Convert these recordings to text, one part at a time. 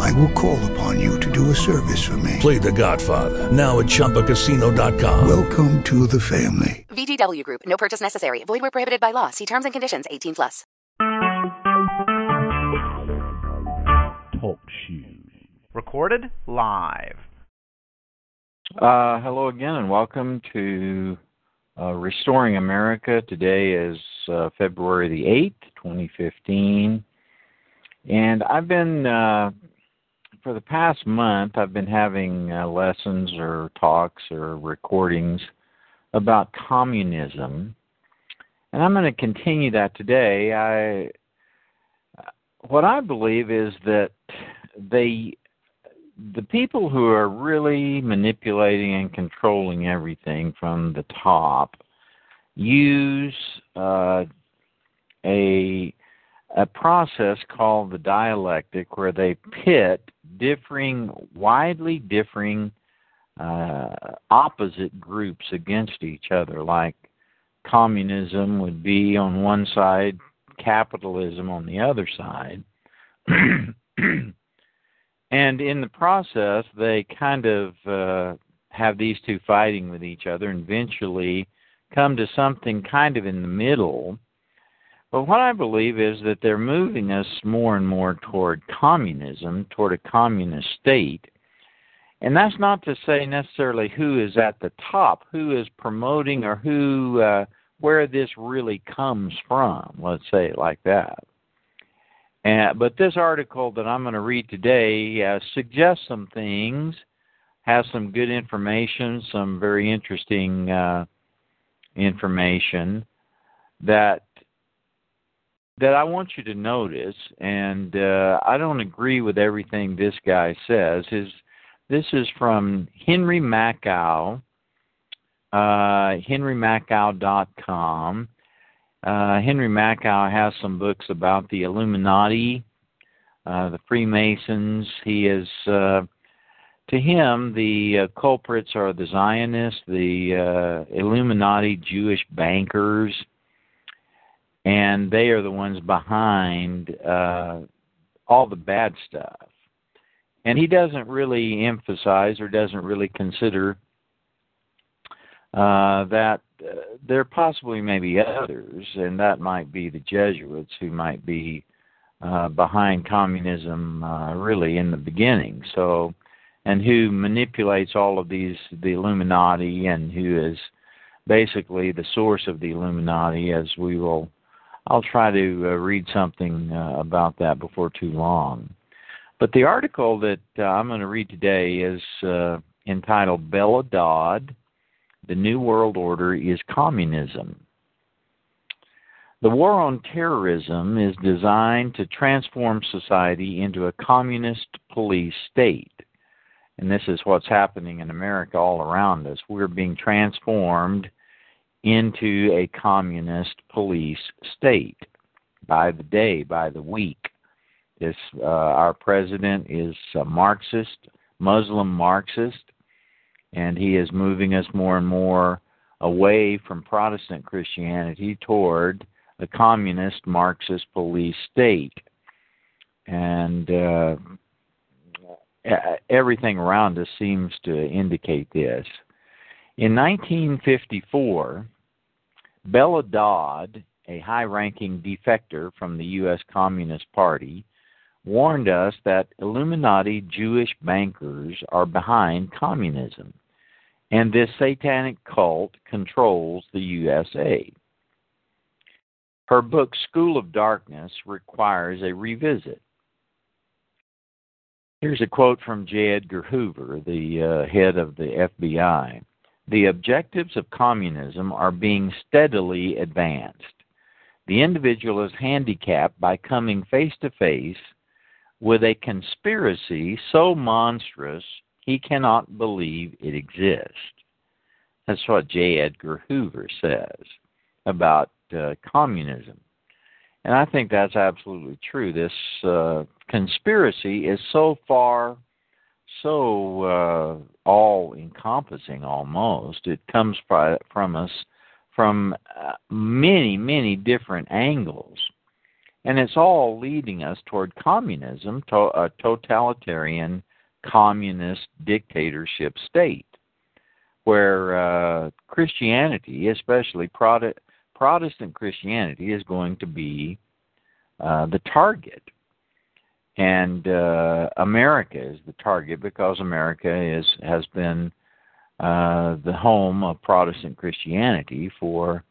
I will call upon you to do a service for me. Play The Godfather now at ChumbaCasino.com. Welcome to the family. VGW Group. No purchase necessary. Void where prohibited by law. See terms and conditions. 18 plus. Talk shoes. Recorded live. Uh, hello again, and welcome to uh, Restoring America. Today is uh, February the 8th, 2015. And I've been, uh, for the past month, I've been having uh, lessons or talks or recordings about communism. And I'm going to continue that today. I, what I believe is that they the people who are really manipulating and controlling everything from the top use uh, a a process called the dialectic, where they pit differing, widely differing, uh, opposite groups against each other. Like communism would be on one side, capitalism on the other side. and in the process, they kind of uh, have these two fighting with each other and eventually come to something kind of in the middle. But what I believe is that they're moving us more and more toward communism, toward a communist state. And that's not to say necessarily who is at the top, who is promoting, or who, uh, where this really comes from. Let's say it like that. And, but this article that I'm going to read today uh, suggests some things, has some good information, some very interesting uh, information that that I want you to notice. And uh, I don't agree with everything this guy says. His this is from Henry Makow, uh. Uh, Henry Makow has some books about the Illuminati, uh, the Freemasons. He is, uh, to him, the uh, culprits are the Zionists, the uh, Illuminati Jewish bankers, and they are the ones behind uh, all the bad stuff. And he doesn't really emphasize or doesn't really consider uh, that uh, there possibly may be others, and that might be the Jesuits who might be uh, behind communism uh, really in the beginning. So, and who manipulates all of these, the Illuminati, and who is basically the source of the Illuminati, as we will. I'll try to uh, read something uh, about that before too long. But the article that uh, I'm going to read today is uh, entitled Bella Dodd the New World Order is communism. The war on terrorism is designed to transform society into a communist police state. And this is what's happening in America all around us. We're being transformed into a communist police state by the day, by the week. This, uh, our president is a Marxist, Muslim Marxist, and he is moving us more and more away from Protestant Christianity toward a communist Marxist police state. And uh, everything around us seems to indicate this. In 1954, Bella Dodd, a high ranking defector from the U.S. Communist Party, warned us that Illuminati Jewish bankers are behind communism and this satanic cult controls the USA. Her book, School of Darkness, requires a revisit. Here's a quote from J. Edgar Hoover, the uh, head of the FBI. The objectives of communism are being steadily advanced. The individual is handicapped by coming face to face with a conspiracy so monstrous he cannot believe it exists. That's what J. Edgar Hoover says about uh, communism. And I think that's absolutely true. This uh, conspiracy is so far, so uh, all encompassing almost. It comes from us from uh, many, many different angles. And it's all leading us toward communism, to a totalitarian communist dictatorship state, where uh, Christianity, especially Protestant Christianity, is going to be uh, the target. And uh, America is the target because America is has been uh, the home of Protestant Christianity for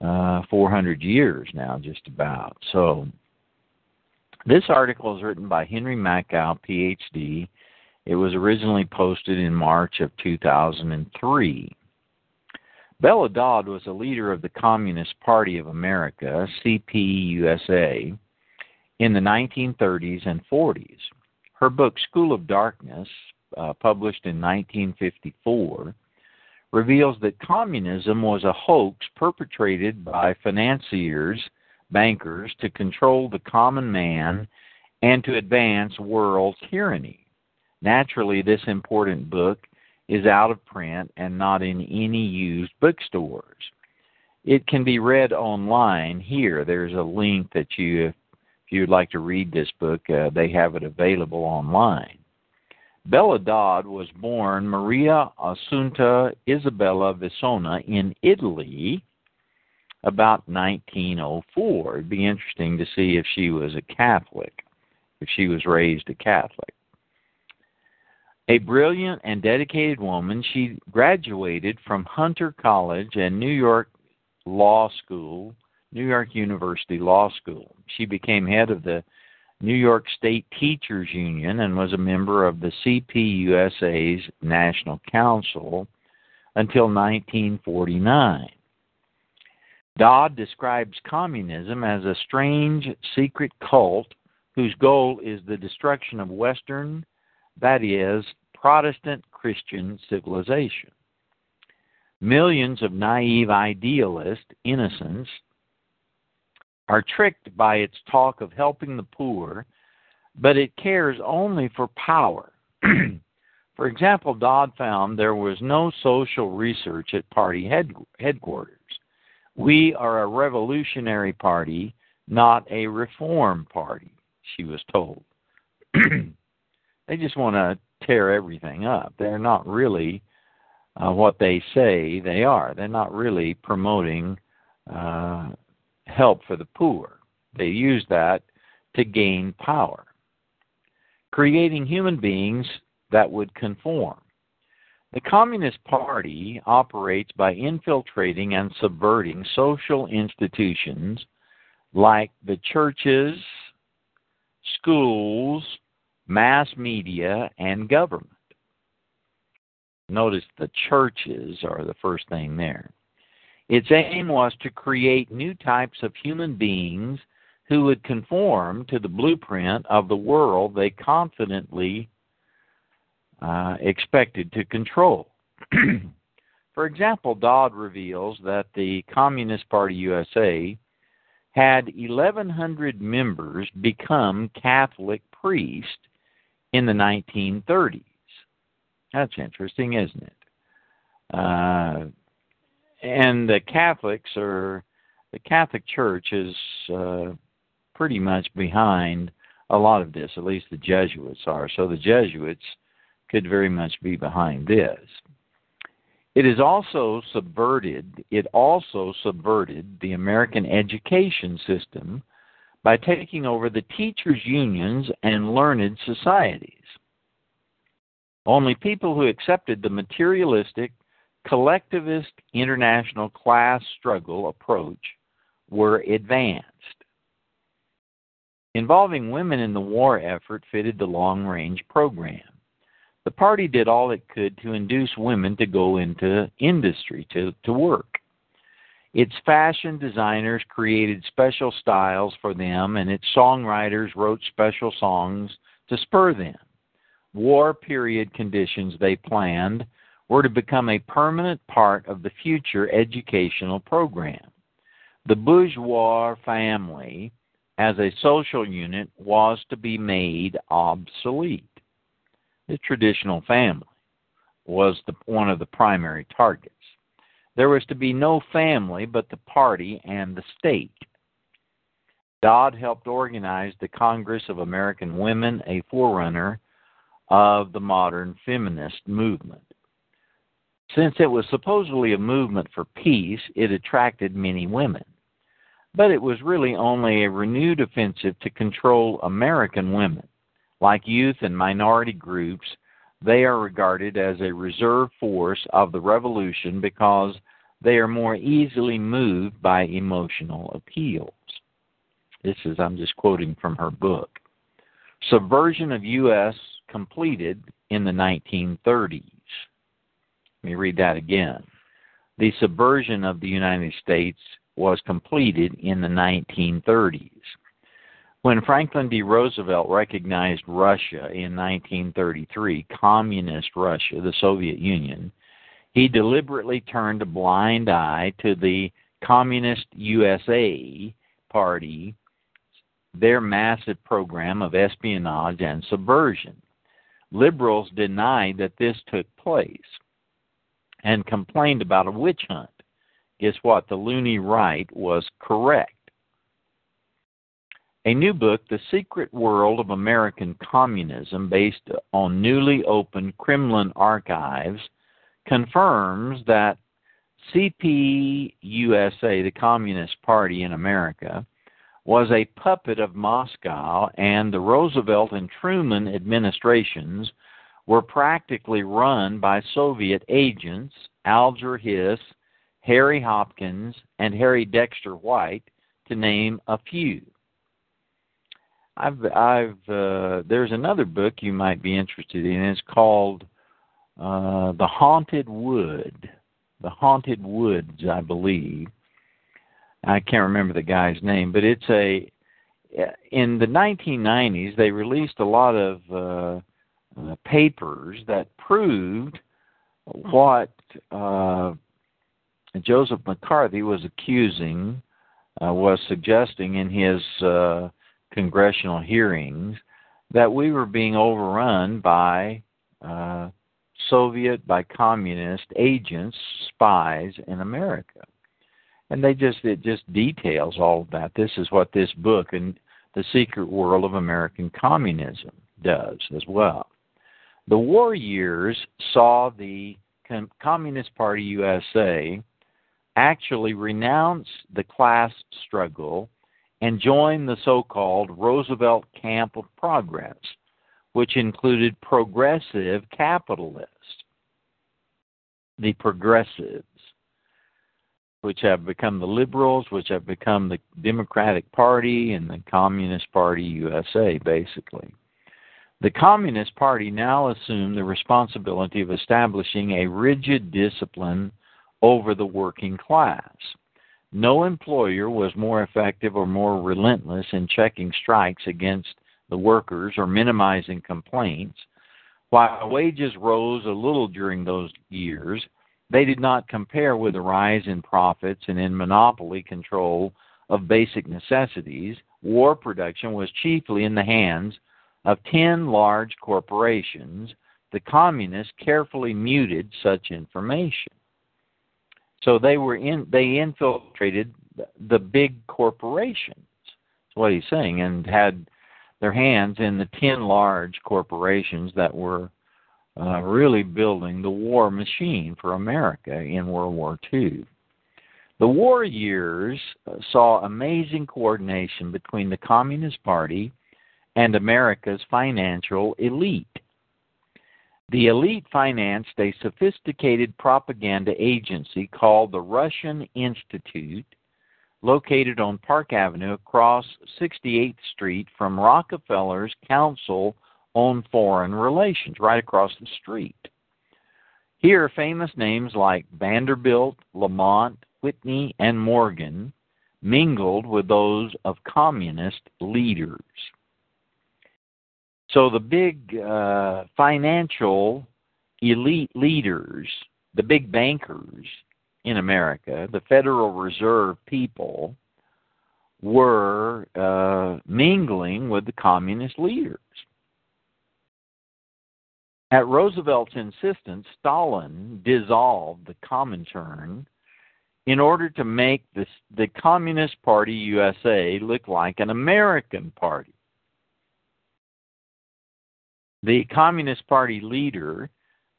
uh, 400 years now, just about. So, this article is written by Henry Makow, PhD. It was originally posted in March of 2003. Bella Dodd was a leader of the Communist Party of America, CPUSA, in the 1930s and 40s. Her book, School of Darkness, uh, published in 1954, reveals that communism was a hoax perpetrated by financiers, bankers, to control the common man and to advance world tyranny. Naturally, this important book is out of print and not in any used bookstores. It can be read online here. There's a link that you, if you'd like to read this book, uh, they have it available online. Bella Dodd was born Maria Assunta Isabella Visona in Italy about 1904. It'd be interesting to see if she was a Catholic, if she was raised a Catholic. A brilliant and dedicated woman, she graduated from Hunter College and New York Law School, New York University Law School. She became head of the New York State Teachers Union and was a member of the CPUSA's National Council until 1949. Dodd describes communism as a strange secret cult whose goal is the destruction of Western, that is, Protestant Christian civilization. Millions of naive idealist innocents are tricked by its talk of helping the poor, but it cares only for power. for example, Dodd found there was no social research at party head, headquarters. We are a revolutionary party, not a reform party, she was told. they just want to tear everything up. They're not really uh, what they say they are. They're not really promoting uh, help for the poor. They use that to gain power. Creating human beings that would conform. The Communist Party operates by infiltrating and subverting social institutions like the churches, schools, mass media, and government. Notice the churches are the first thing there. Its aim was to create new types of human beings who would conform to the blueprint of the world they confidently uh, expected to control. For example, Dodd reveals that the Communist Party USA had 1,100 members become Catholic priests in the 1930s. That's interesting, isn't it? Uh, and the Catholics are the Catholic Church is uh, pretty much behind a lot of this. At least the Jesuits are. So the Jesuits could very much be behind this. It is also subverted. It also subverted the American education system by taking over the teachers' unions and learned societies. Only people who accepted the materialistic collectivist international class struggle approach were advanced. Involving women in the war effort fitted the long range program. The party did all it could to induce women to go into industry to, to work. Its fashion designers created special styles for them, and its songwriters wrote special songs to spur them. War period conditions they planned were to become a permanent part of the future educational program. The bourgeois family as a social unit was to be made obsolete. The traditional family was the, one of the primary targets. There was to be no family but the party and the state. Dodd helped organize the Congress of American Women, a forerunner of the modern feminist movement. Since it was supposedly a movement for peace, it attracted many women. But it was really only a renewed offensive to control American women. Like youth and minority groups, they are regarded as a reserve force of the revolution because they are more easily moved by emotional appeals. This is, I'm just quoting from her book. Subversion of U.S. completed in the 1930s. Me read that again. The subversion of the United States was completed in the 1930s. When Franklin D. Roosevelt recognized Russia in 1933, Communist Russia, the Soviet Union, he deliberately turned a blind eye to the Communist USA Party, their massive program of espionage and subversion. Liberals denied that this took place and complained about a witch hunt. Guess what? The loony right was correct. A new book, The Secret World of American Communism, based on newly opened Kremlin archives, confirms that CPUSA, the Communist Party in America, was a puppet of Moscow, and the Roosevelt and Truman administrations were practically run by Soviet agents, Alger Hiss, Harry Hopkins, and Harry Dexter White, to name a few. I've I've uh, there's another book you might be interested in. It's called uh, The Haunted Wood. The Haunted Woods, I believe. I can't remember the guy's name, but it's a in the 1990s they released a lot of uh, uh, papers that proved what uh, Joseph McCarthy was accusing, uh, was suggesting in his uh, congressional hearings that we were being overrun by uh, Soviet, by communist agents, spies in America. And they just it just details all of that. This is what this book and the secret world of American communism does as well. The war years saw the Communist Party USA actually renounce the class struggle and join the so called Roosevelt Camp of Progress, which included progressive capitalists, the progressives, which have become the liberals, which have become the Democratic Party and the Communist Party USA, basically. The Communist Party now assumed the responsibility of establishing a rigid discipline over the working class. No employer was more effective or more relentless in checking strikes against the workers or minimizing complaints. While wages rose a little during those years, they did not compare with the rise in profits and in monopoly control of basic necessities. War production was chiefly in the hands of 10 large corporations. The communists carefully muted such information. So they were in they infiltrated the big corporations. That's what he's saying, and had their hands in the ten large corporations that were uh, really building the war machine for America in World War II. The war years uh, saw amazing coordination between the Communist Party and America's financial elite. The elite financed a sophisticated propaganda agency called the Russian Institute, located on Park Avenue across 68th Street from Rockefeller's Council on Foreign Relations, right across the street. Here, famous names like Vanderbilt, Lamont, Whitney, and Morgan mingled with those of communist leaders. So the big uh, financial elite leaders, the big bankers in America, the Federal Reserve people, were uh, mingling with the communist leaders. At Roosevelt's insistence, Stalin dissolved the Comintern in order to make this, the Communist Party USA look like an American party. The Communist Party leader,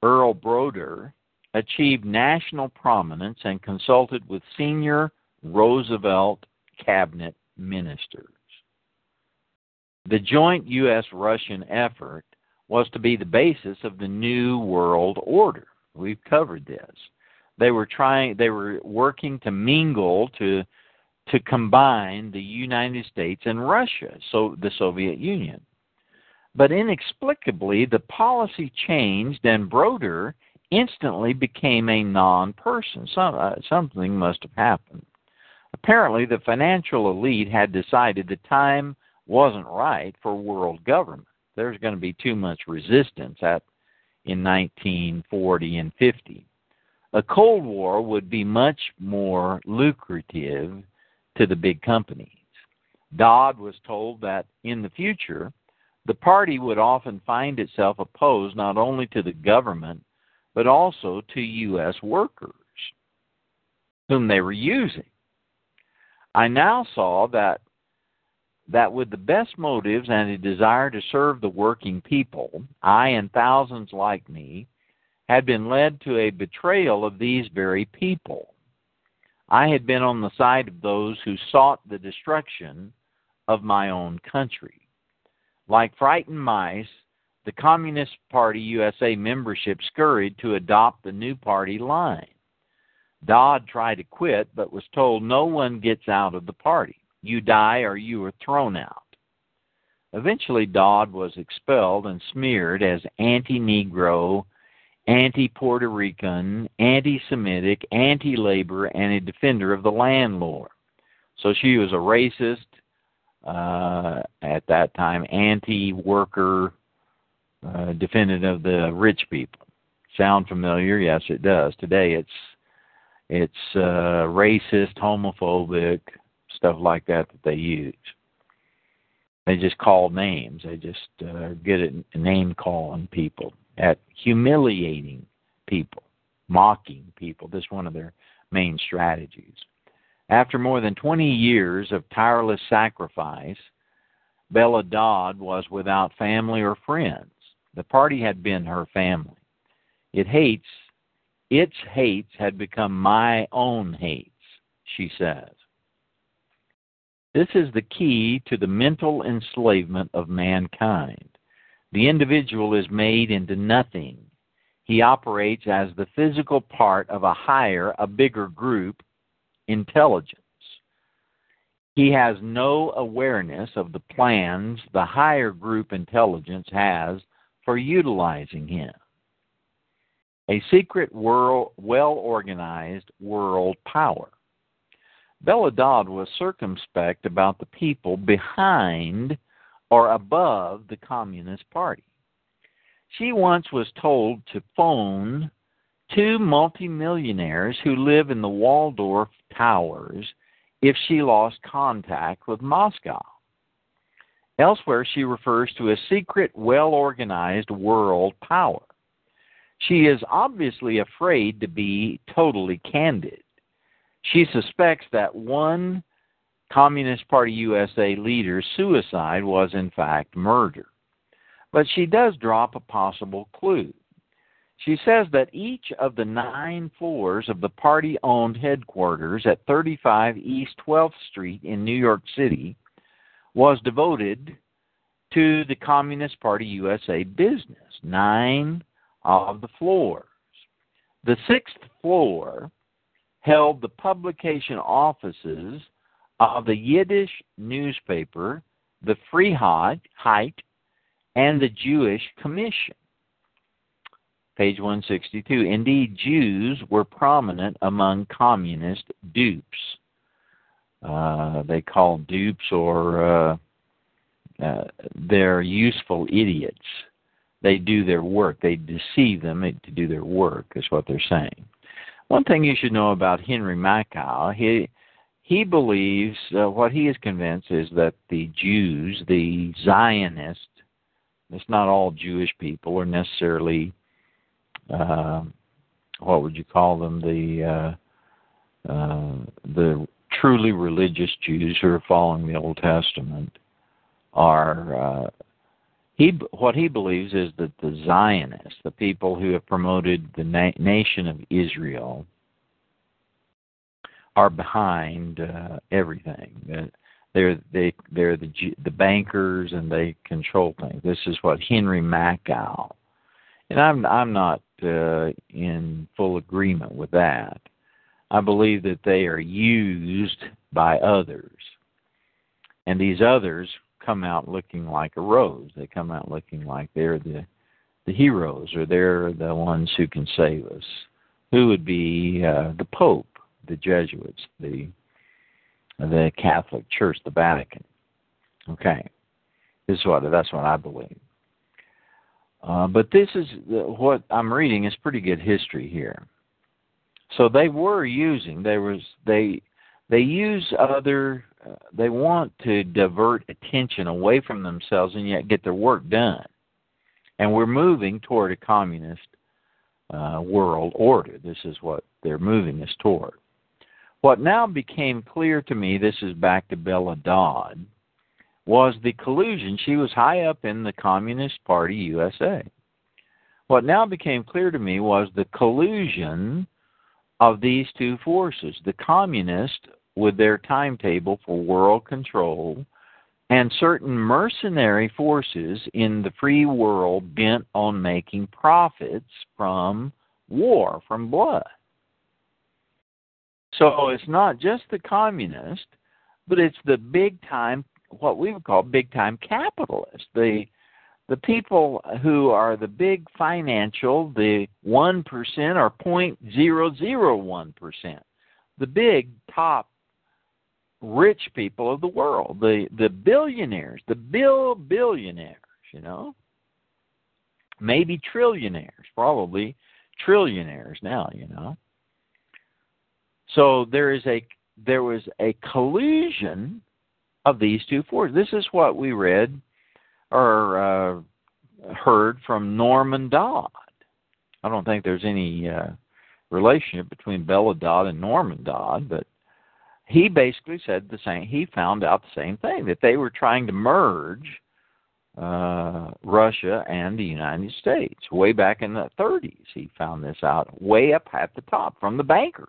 Earl Browder, achieved national prominence and consulted with senior Roosevelt cabinet ministers. The joint U.S. Russian effort was to be the basis of the New World Order. We've covered this. They were trying they were working to mingle to to combine the United States and Russia, so the Soviet Union. But inexplicably the policy changed and Browder instantly became a non-person. Some, uh, something must have happened. Apparently the financial elite had decided the time wasn't right for world government there's going to be too much resistance at in 1940 and 50. A Cold War would be much more lucrative to the big companies. Dodd was told that in the future, the party would often find itself opposed not only to the government, but also to U.S. workers whom they were using. I now saw that that with the best motives and a desire to serve the working people, I and thousands like me had been led to a betrayal of these very people. I had been on the side of those who sought the destruction of my own country. Like frightened mice, the Communist Party USA membership scurried to adopt the new party line. Dodd tried to quit, but was told no one gets out of the party. You die or you are thrown out. Eventually, Dodd was expelled and smeared as anti Negro, anti Puerto Rican, anti Semitic, anti labor, and a defender of the landlord. So she was a racist uh, at that time, anti worker, uh, defendant of the rich people. Sound familiar? Yes, it does. Today it's it's uh, racist, homophobic, stuff like that that they use. They just call names. They just uh, get it name calling people, at humiliating people, mocking people. This is one of their main strategies. After more than 20 years of tireless sacrifice, Bella Dodd was without family or friends. The party had been her family. It hates, its hates had become my own hates, she says. This is the key to the mental enslavement of mankind. The individual is made into nothing. He operates as the physical part of a higher, a bigger group intelligence. He has no awareness of the plans the higher group intelligence has for utilizing him. A secret world, well organized world power. Bella Dodd was circumspect about the people behind or above the Communist Party. She once was told to phone two multimillionaires who live in the Waldorf Towers if she lost contact with Moscow. Elsewhere, she refers to a secret, well organized world power. She is obviously afraid to be totally candid. She suspects that one Communist Party USA leader's suicide was in fact murder. But she does drop a possible clue. She says that each of the nine floors of the party owned headquarters at 35 East 12th Street in New York City was devoted to the Communist Party USA business. Nine of the floors. The sixth floor held the publication offices of the Yiddish newspaper, the Freiheit, and the Jewish Commission. Page 162. Indeed, Jews were prominent among communist dupes. Uh, they call dupes or uh, uh, they're useful idiots. they do their work. They deceive them to do their work, is what they're saying. One thing you should know about Henry Makow, he he believes uh, what he is convinced is that the Jews, the Zionists, it's not all Jewish people are necessarily uh, what would you call them the uh, uh, the truly religious Jews who are following the Old Testament are uh, he what he believes is that the Zionists, the people who have promoted the na- nation of Israel, are behind uh, everything. They're they they're the the bankers and they control things. This is what Henry Makow, and I'm I'm not uh, in full agreement with that. I believe that they are used by others, and these others come out looking like a rose. They come out looking like they're the the heroes or they're the ones who can save us. Who would be uh, the Pope, the Jesuits, the the Catholic Church, the Vatican. Okay, this is what that's what I believe. Uh, but this is what I'm reading is pretty good history here. So they were using there was they they use other uh, they want to divert attention away from themselves and yet get their work done. And we're moving toward a communist uh, world order. This is what they're moving us toward. What now became clear to me, this is back to Bella Dodd, was the collusion. She was high up in the Communist Party USA. What now became clear to me was the collusion of these two forces the communist with their timetable for world control and certain mercenary forces in the free world bent on making profits from war, from blood. So it's not just the communist, but it's the big time, what we would call big time capitalists, the the people who are the big financial, the one percent or point zero zero one percent, the big top rich people of the world, the the billionaires, the bill billionaires, you know, maybe trillionaires, probably trillionaires now, you know. So there is a there was a collusion of these two forces. This is what we read or uh, heard from Norman Dodd. I don't think there's any uh, relationship between Bella Dodd and Norman Dodd, but he basically said the same. He found out the same thing that they were trying to merge uh, Russia and the United States way back in the 30s. He found this out way up at the top from the bankers.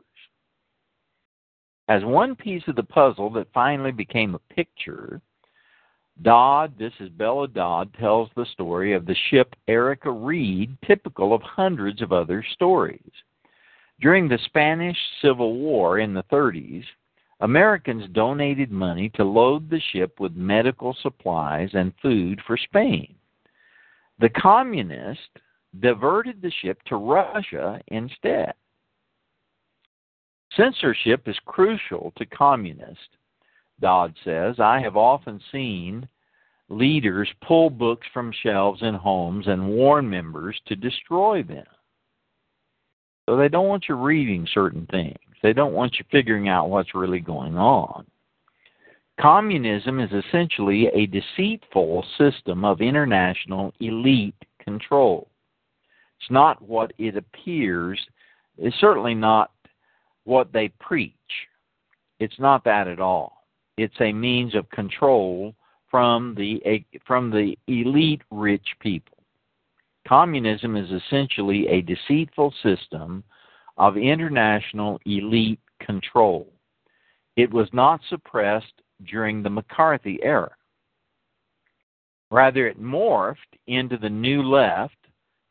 As one piece of the puzzle that finally became a picture, Dodd, this is Bella Dodd, tells the story of the ship Erica Reed, typical of hundreds of other stories. During the Spanish Civil War in the 30s, Americans donated money to load the ship with medical supplies and food for Spain. The communists diverted the ship to Russia instead. Censorship is crucial to communists, Dodd says. I have often seen leaders pull books from shelves in homes and warn members to destroy them. So they don't want you reading certain things. They don't want you figuring out what's really going on. Communism is essentially a deceitful system of international elite control. It's not what it appears. It's certainly not what they preach. It's not that at all. It's a means of control from the from the elite rich people. Communism is essentially a deceitful system of international elite control. It was not suppressed during the McCarthy era. Rather, it morphed into the New Left,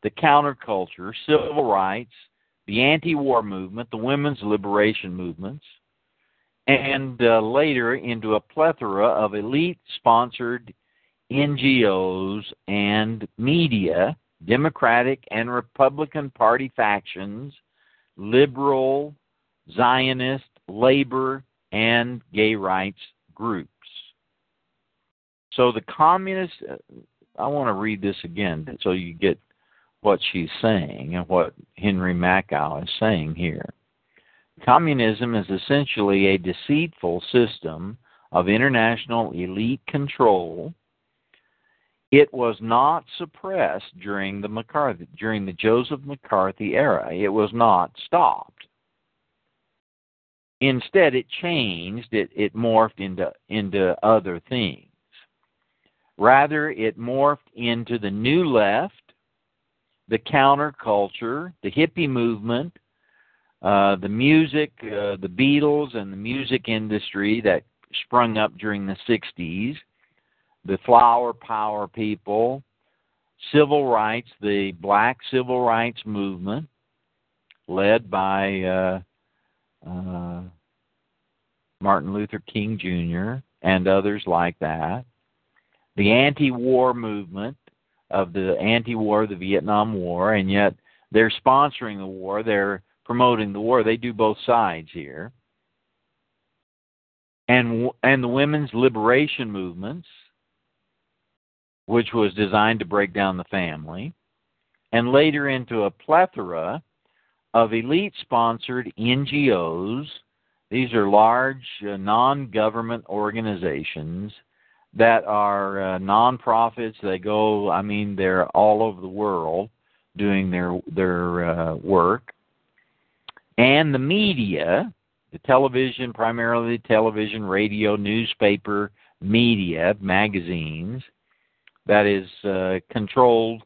the counterculture, civil rights, the anti war movement, the women's liberation movements, and uh, later into a plethora of elite sponsored NGOs and media, Democratic and Republican Party factions, liberal, Zionist, labor, and gay rights groups. So the communist, I want to read this again so you get what she's saying and what Henry Makow is saying here. Communism is essentially a deceitful system of international elite control. It was not suppressed during the McCarthy during the Joseph McCarthy era. It was not stopped. Instead, it changed. It it morphed into into other things. Rather, it morphed into the new left, the counterculture, the hippie movement, uh, the music, uh, the Beatles, and the music industry that sprung up during the 60s, the flower power people, civil rights, the black civil rights movement, led by uh, uh, Martin Luther King Jr. and others like that the anti-war movement of the anti-war the Vietnam War, and yet they're sponsoring the war. They're promoting the war. They do both sides here. And and the women's liberation movements, which was designed to break down the family, and later into a plethora of elite-sponsored NGOs. These are large uh, non-government organizations that are uh, nonprofits. They go, I mean, they're all over the world doing their their uh, work, and the media, the television, primarily television, radio, newspaper, media, magazines, that is uh, controlled,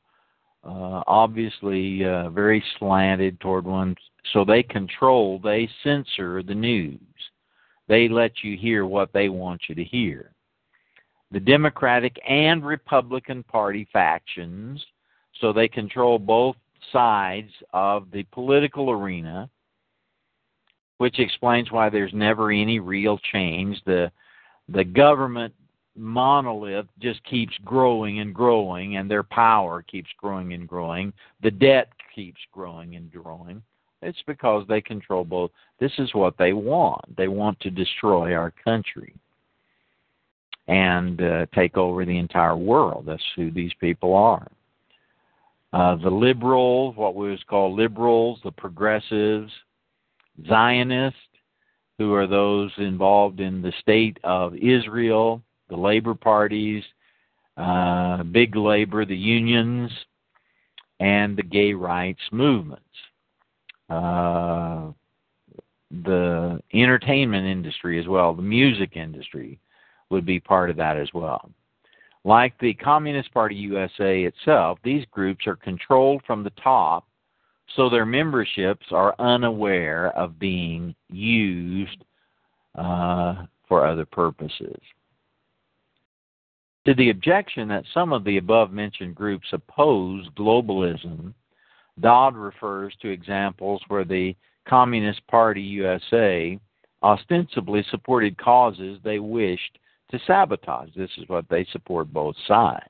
uh, obviously uh, very slanted toward one. So they control, they censor the news. They let you hear what they want you to hear the Democratic and Republican Party factions, so they control both sides of the political arena, which explains why there's never any real change. The the government monolith just keeps growing and growing, and their power keeps growing and growing. The debt keeps growing and growing. It's because they control both. This is what they want. They want to destroy our country and uh, take over the entire world. That's who these people are. Uh, the liberals, what we was called liberals, the progressives, Zionists, who are those involved in the state of Israel, the labor parties, uh, big labor, the unions, and the gay rights movements. Uh, the entertainment industry as well, the music industry, would be part of that as well. Like the Communist Party USA itself, these groups are controlled from the top, so their memberships are unaware of being used uh, for other purposes. To the objection that some of the above mentioned groups oppose globalism, Dodd refers to examples where the Communist Party USA ostensibly supported causes they wished to sabotage. This is what they support both sides,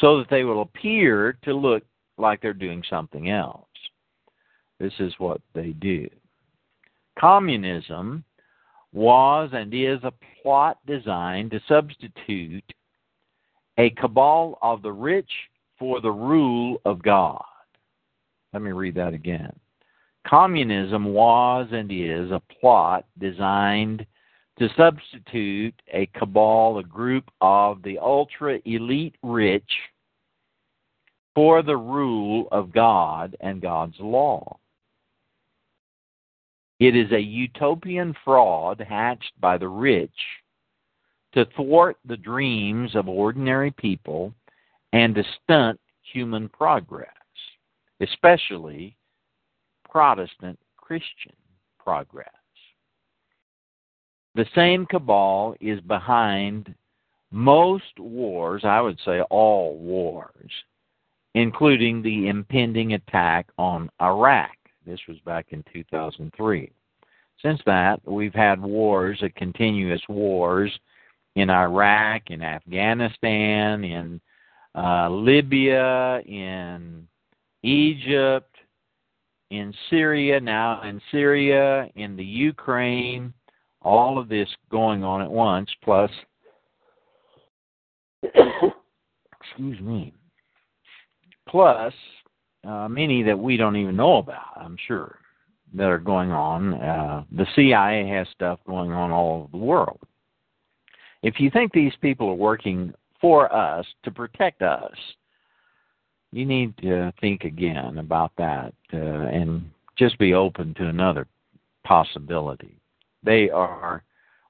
so that they will appear to look like they're doing something else. This is what they do. Communism was and is a plot designed to substitute a cabal of the rich for the rule of God. Let me read that again. Communism was and is a plot designed to substitute a cabal, a group of the ultra elite rich, for the rule of God and God's law. It is a utopian fraud hatched by the rich to thwart the dreams of ordinary people and to stunt human progress, especially Protestant Christian progress. The same cabal is behind most wars, I would say all wars, including the impending attack on Iraq. This was back in 2003. Since that, we've had wars, a continuous wars in Iraq, in Afghanistan, in uh, Libya, in Egypt, in Syria, now in Syria, in the Ukraine, all of this going on at once, plus, excuse me. Plus, uh, many that we don't even know about, I'm sure, that are going on. Uh, the CIA has stuff going on all over the world. If you think these people are working for us to protect us, you need to think again about that uh, and just be open to another possibility. They are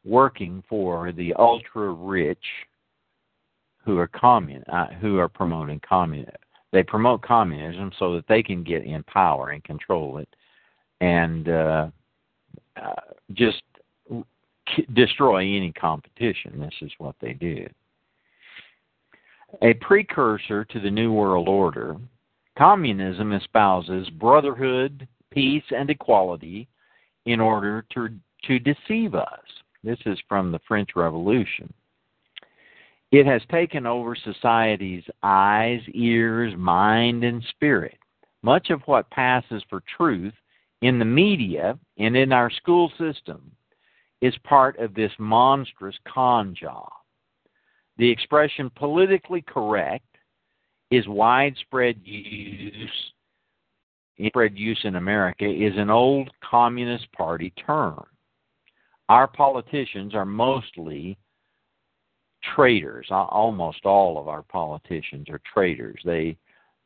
working for the ultra rich who are commun uh, who are promoting communism. They promote communism so that they can get in power and control it, and uh, uh, just destroy any competition. This is what they do. A precursor to the New World Order, communism espouses brotherhood, peace, and equality in order to, to deceive us. This is from the French Revolution. It has taken over society's eyes, ears, mind, and spirit. Much of what passes for truth in the media and in our school system is part of this monstrous con job. The expression politically correct is widespread use spread use in America is an old Communist Party term. Our politicians are mostly traitors. Almost all of our politicians are traitors. They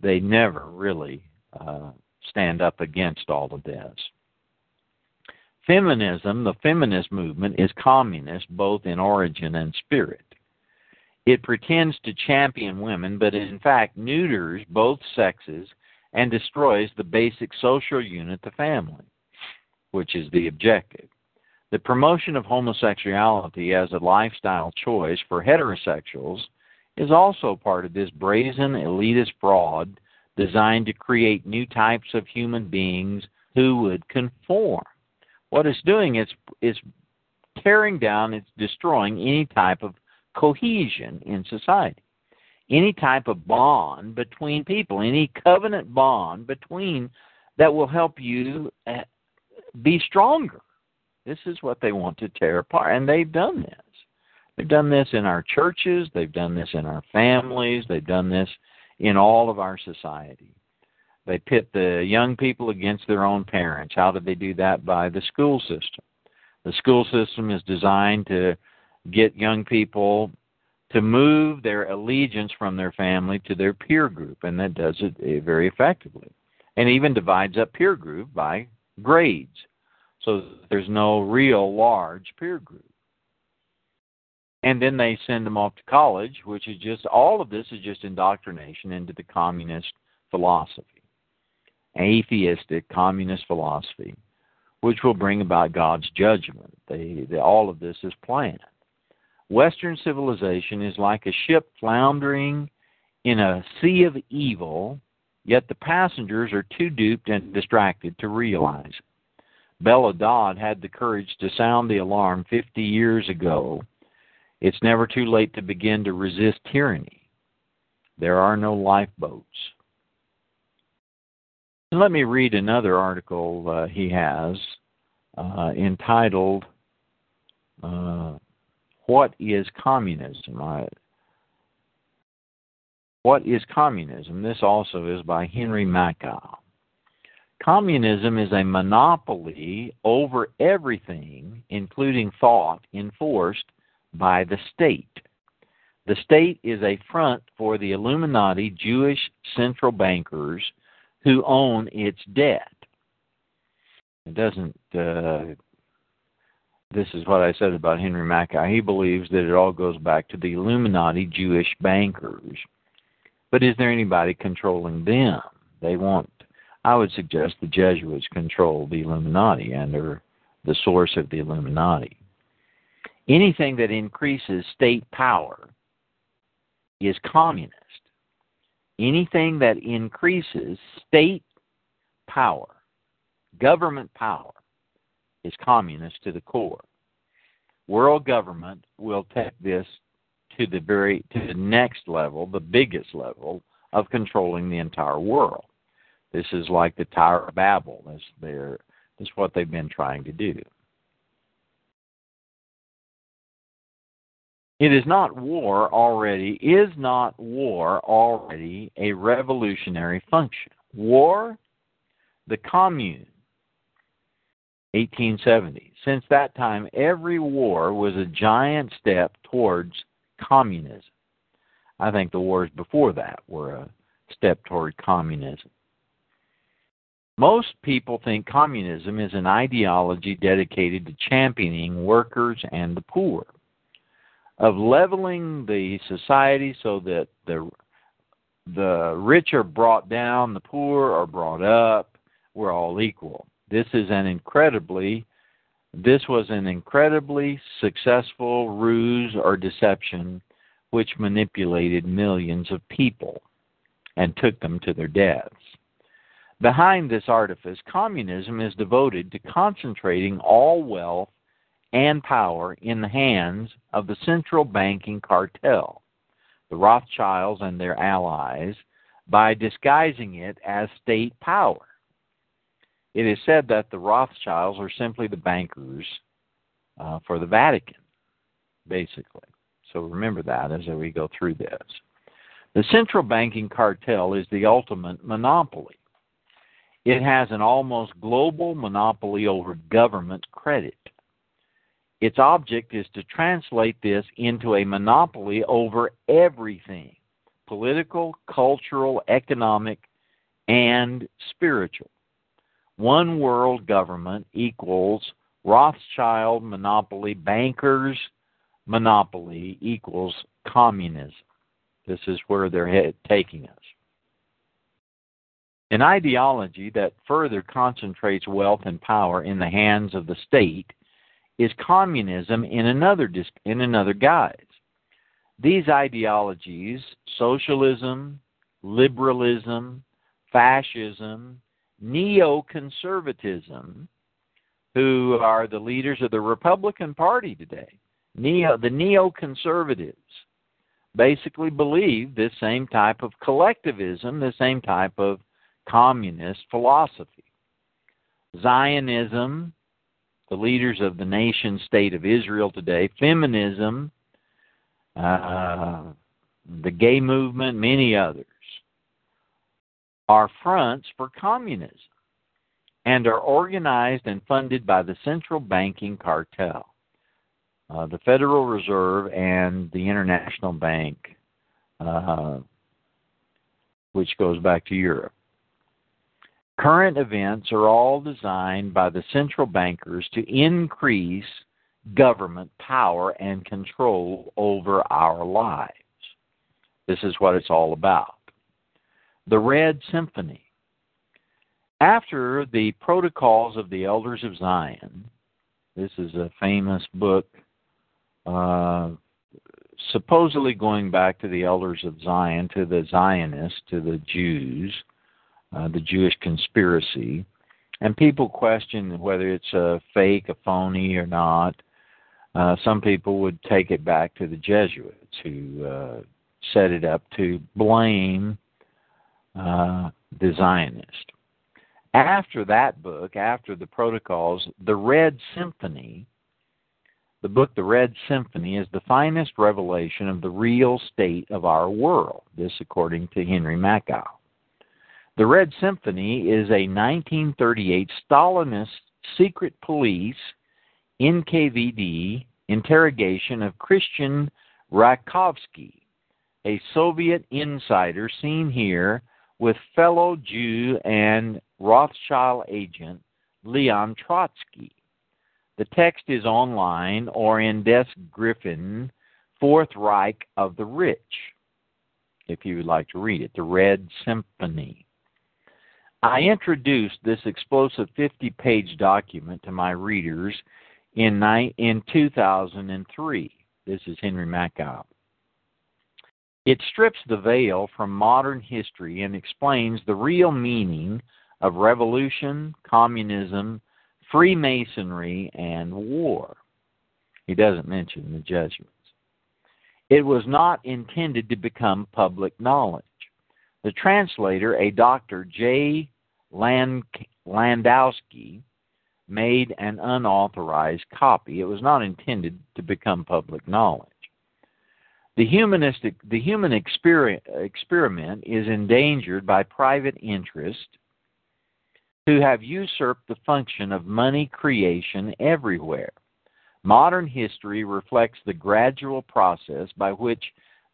they never really uh, stand up against all of this. Feminism, the feminist movement, is communist both in origin and spirit. It pretends to champion women, but in fact neuters both sexes and destroys the basic social unit, the family, which is the objective. The promotion of homosexuality as a lifestyle choice for heterosexuals is also part of this brazen elitist fraud designed to create new types of human beings who would conform. What it's doing is tearing down, it's destroying any type of cohesion in society any type of bond between people, any covenant bond between that will help you uh, be stronger. This is what they want to tear apart, and they've done this. They've done this in our churches, they've done this in our families, they've done this in all of our society. They pit the young people against their own parents. How do they do that? By the school system. The school system is designed to get young people to move their allegiance from their family to their peer group, and that does it very effectively. And even divides up peer group by grades, so there's no real large peer group. And then they send them off to college, which is just all of this is just indoctrination into the communist philosophy, atheistic communist philosophy, which will bring about God's judgment. They, they, all of this is planned. Western civilization is like a ship floundering in a sea of evil, yet the passengers are too duped and distracted to realize. Bella Dodd had the courage to sound the alarm 50 years ago. It's never too late to begin to resist tyranny. There are no lifeboats. Let me read another article uh, he has uh, entitled uh, what is communism? I, what is communism? This also is by Henry Makow. Communism is a monopoly over everything, including thought, enforced by the state. The state is a front for the Illuminati Jewish central bankers who own its debt. It doesn't uh, this is what I said about Henry Makow. He believes that it all goes back to the Illuminati Jewish bankers. But is there anybody controlling them? They want, I would suggest the Jesuits control the Illuminati and are the source of the Illuminati. Anything that increases state power is communist. Anything that increases state power, government power, is communist to the core. World government will take this to the very to the next level, the biggest level of controlling the entire world. This is like the Tower of Babel. This this is what they've been trying to do. It is not war already, is not war already a revolutionary function? War, the commune, 1870. Since that time, every war was a giant step towards communism. I think the wars before that were a step toward communism. Most people think communism is an ideology dedicated to championing workers and the poor, of leveling the society so that the the rich are brought down, the poor are brought up, we're all equal. This is an incredibly this was an incredibly successful ruse or deception which manipulated millions of people and took them to their deaths. Behind this artifice, communism is devoted to concentrating all wealth and power in the hands of the central banking cartel, the Rothschilds and their allies, by disguising it as state power. It is said that the Rothschilds are simply the bankers uh, for the Vatican, basically. So remember that as we go through this. The central banking cartel is the ultimate monopoly. It has an almost global monopoly over government credit. Its object is to translate this into a monopoly over everything political, cultural, economic, and spiritual. One world government equals Rothschild monopoly, bankers monopoly equals communism. This is where they're taking us. An ideology that further concentrates wealth and power in the hands of the state is communism in another in another guise. These ideologies, socialism, liberalism, fascism, neoconservatism, who are the leaders of the Republican Party today, neo the neoconservatives basically believe this same type of collectivism, the same type of communist philosophy. Zionism, the leaders of the nation state of Israel today, feminism, uh, the gay movement, many others, are fronts for communism and are organized and funded by the central banking cartel uh, the Federal Reserve and the International Bank, uh, which goes back to Europe. Current events are all designed by the central bankers to increase government power and control over our lives. This is what it's all about. The Red Symphony. After the Protocols of the Elders of Zion, this is a famous book uh, supposedly going back to the elders of Zion, to the Zionists, to the Jews, uh, the Jewish conspiracy. And people question whether it's a fake, a phony, or not. Uh, some people would take it back to the Jesuits who uh, set it up to blame uh, the Zionist. After that book, after the protocols, the Red Symphony the book, The Red Symphony, is the finest revelation of the real state of our world, this according to Henry Makow. The Red Symphony is a 1938 Stalinist secret police NKVD interrogation of Christian Rakovsky, a Soviet insider seen here with fellow Jew and Rothschild agent Leon Trotsky. The text is online or in Des Griffin, Fourth Reich of the Rich, if you would like to read it, The Red Symphony. I introduced this explosive 50 page document to my readers in, in 2003. This is Henry Makow. It strips the veil from modern history and explains the real meaning of revolution, communism, Freemasonry, and war. He doesn't mention the Jesuits. It was not intended to become public knowledge. The translator, a Dr. J. Land- Landowski, made an unauthorized copy. It was not intended to become public knowledge. The humanistic, the human experiment is endangered by private interest who have usurped the function of money creation everywhere. Modern history reflects the gradual process by which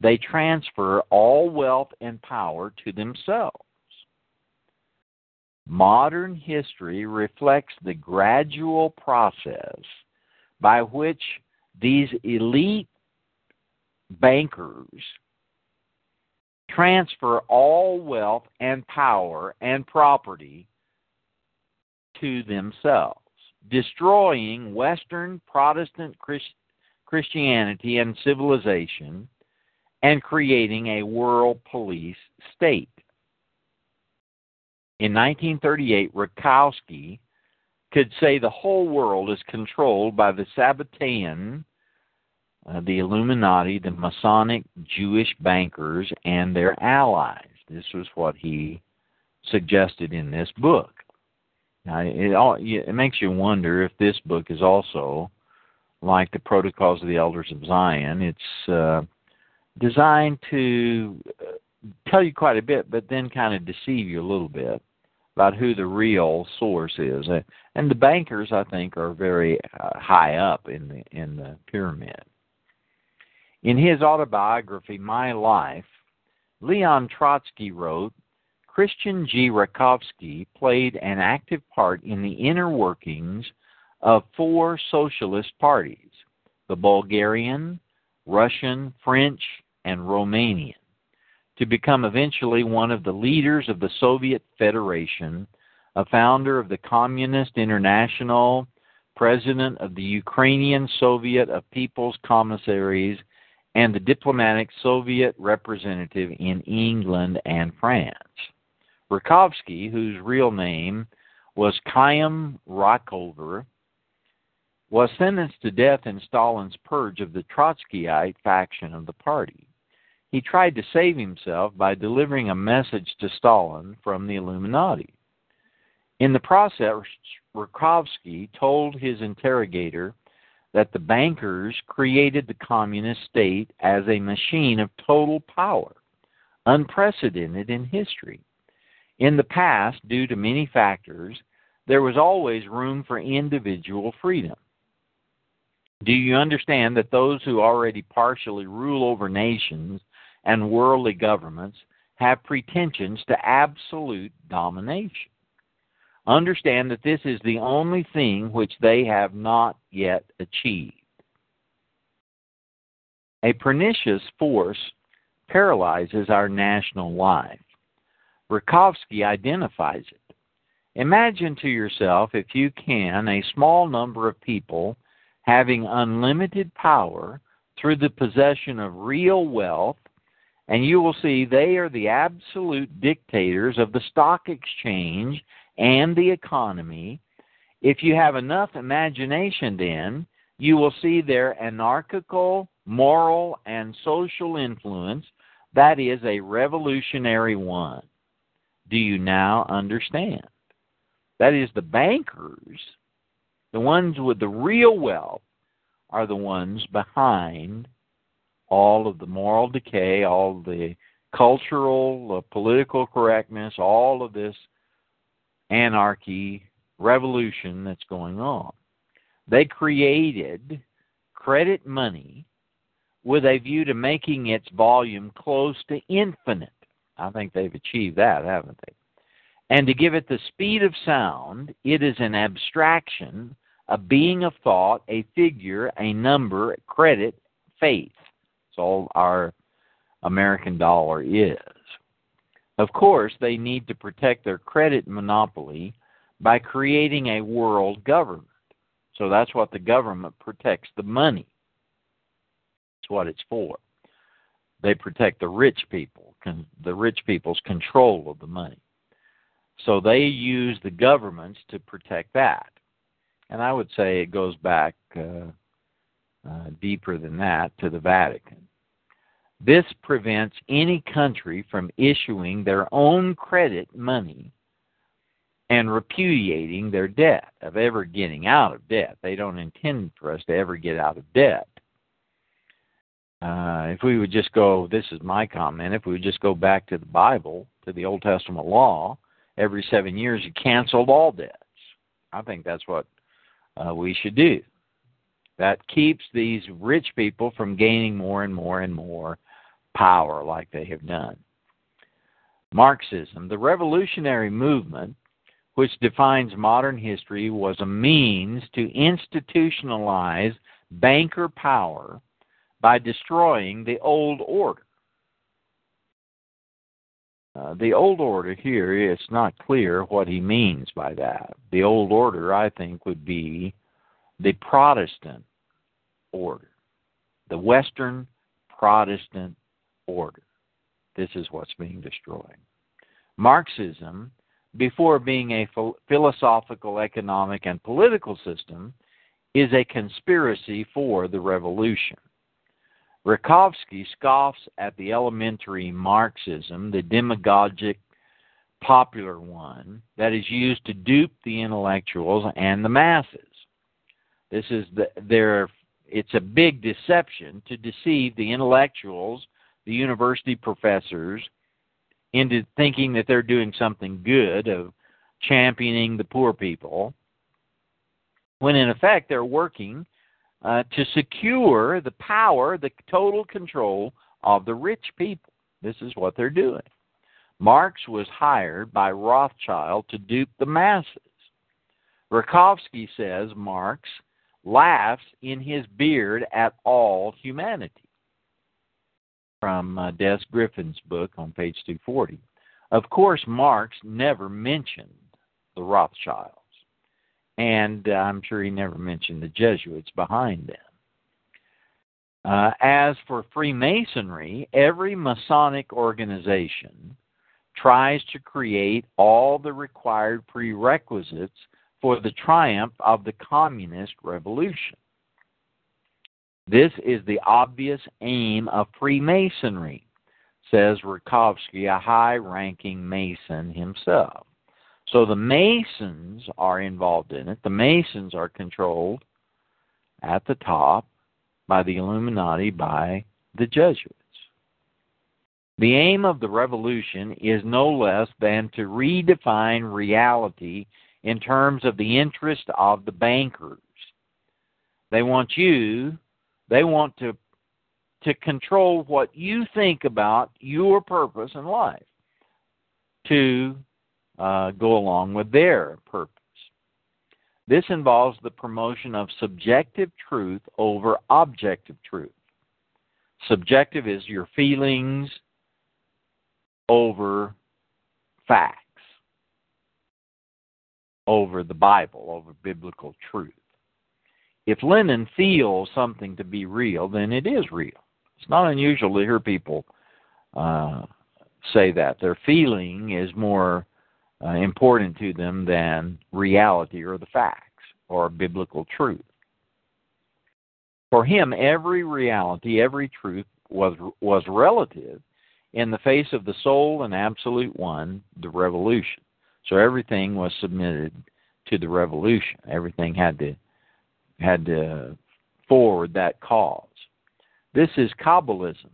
they transfer all wealth and power to themselves. Modern history reflects the gradual process by which these elite bankers transfer all wealth and power and property to themselves, destroying Western Protestant Christ- Christianity and civilization and creating a world police state. In 1938, Rakovsky could say the whole world is controlled by the Sabbatean, uh, the Illuminati, the Masonic Jewish bankers, and their allies. This was what he suggested in this book. Now, it, all, it makes you wonder if this book is also like the Protocols of the Elders of Zion. It's uh, designed to uh, tell you quite a bit, but then kind of deceive you a little bit about who the real source is. And the bankers, I think, are very uh, high up in the in the pyramid. In his autobiography, My Life, Leon Trotsky wrote, Christian G. Rakovsky played an active part in the inner workings of four socialist parties the Bulgarian, Russian, French, and Romanian to become eventually one of the leaders of the Soviet Federation, a founder of the Communist International, president of the Ukrainian Soviet of People's Commissaries, and the diplomatic Soviet representative in England and France. Rakovsky, whose real name was Chaim Rakeover, was sentenced to death in Stalin's purge of the Trotskyite faction of the party. He tried to save himself by delivering a message to Stalin from the Illuminati. In the process, Rakovsky told his interrogator that the bankers created the communist state as a machine of total power, unprecedented in history. In the past, due to many factors, there was always room for individual freedom. Do you understand that those who already partially rule over nations and worldly governments have pretensions to absolute domination. Understand that this is the only thing which they have not yet achieved. A pernicious force paralyzes our national life. Rakovsky identifies it. Imagine to yourself, if you can, a small number of people having unlimited power through the possession of real wealth and you will see they are the absolute dictators of the stock exchange and the economy. If you have enough imagination, then you will see their anarchical, moral, and social influence. That is a revolutionary one. Do you now understand? That is, the bankers, the ones with the real wealth, are the ones behind all of the moral decay, all the cultural, political correctness, all of this anarchy, revolution that's going on. They created credit money with a view to making its volume close to infinite. I think they've achieved that, haven't they? And to give it the speed of sound, it is an abstraction, a being of thought, a figure, a number, credit, faith all our American dollar is. Of course, they need to protect their credit monopoly by creating a world government. So that's what the government protects the money. That's what it's for. They protect the rich people, the rich people's control of the money. So they use the governments to protect that. And I would say it goes back uh, uh, deeper than that to the Vatican. This prevents any country from issuing their own credit money and repudiating their debt, of ever getting out of debt. They don't intend for us to ever get out of debt. uh, if we would just go, this is my comment, if we would just go back to the Bible, to the Old Testament law, every seven years you canceled all debts. I think that's what uh, we should do. That keeps these rich people from gaining more and more and more power like they have done. Marxism, the revolutionary movement which defines modern history, was a means to institutionalize banker power by destroying the old order. Uh, the old order here, it's not clear what he means by that. The old order, I think, would be the Protestant order, the Western Protestant order. This is what's being destroyed. Marxism, before being a philosophical, economic, and political system, is a conspiracy for the revolution. Rakovsky scoffs at the elementary Marxism, the demagogic popular one that is used to dupe the intellectuals and the masses. This is the their it's a big deception to deceive the intellectuals, the university professors into thinking that they're doing something good of championing the poor people when in effect they're working uh, to secure the power, the total control of the rich people. This is what they're doing. Marx was hired by Rothschild to dupe the masses. Rakovsky says Marx laughs in his beard at all humanity. From uh, Des Griffin's book on page 240. Of course, Marx never mentioned the Rothschilds and uh, I'm sure he never mentioned the Jesuits behind them. Uh, as for Freemasonry, every Masonic organization tries to create all the required prerequisites for the triumph of the communist revolution. This is the obvious aim of Freemasonry, says Rakovsky, a high ranking Mason himself. So the Masons are involved in it. The Masons are controlled at the top by the Illuminati, by the Jesuits. The aim of the revolution is no less than to redefine reality in terms of the interest of the bankers. They want you, they want to to control what you think about your purpose in life to uh, go along with their purpose. This involves the promotion of subjective truth over objective truth. Subjective is your feelings over facts, over the Bible, over biblical truth. If Lenin feels something to be real, then it is real. It's not unusual to hear people uh, say that. Their feeling is more uh, important to them than reality or the facts or biblical truth. For him, every reality, every truth was was relative in the face of the sole and absolute one, the revolution. So everything was submitted to the revolution. Everything had to had to forward that cause. This is Kabbalism.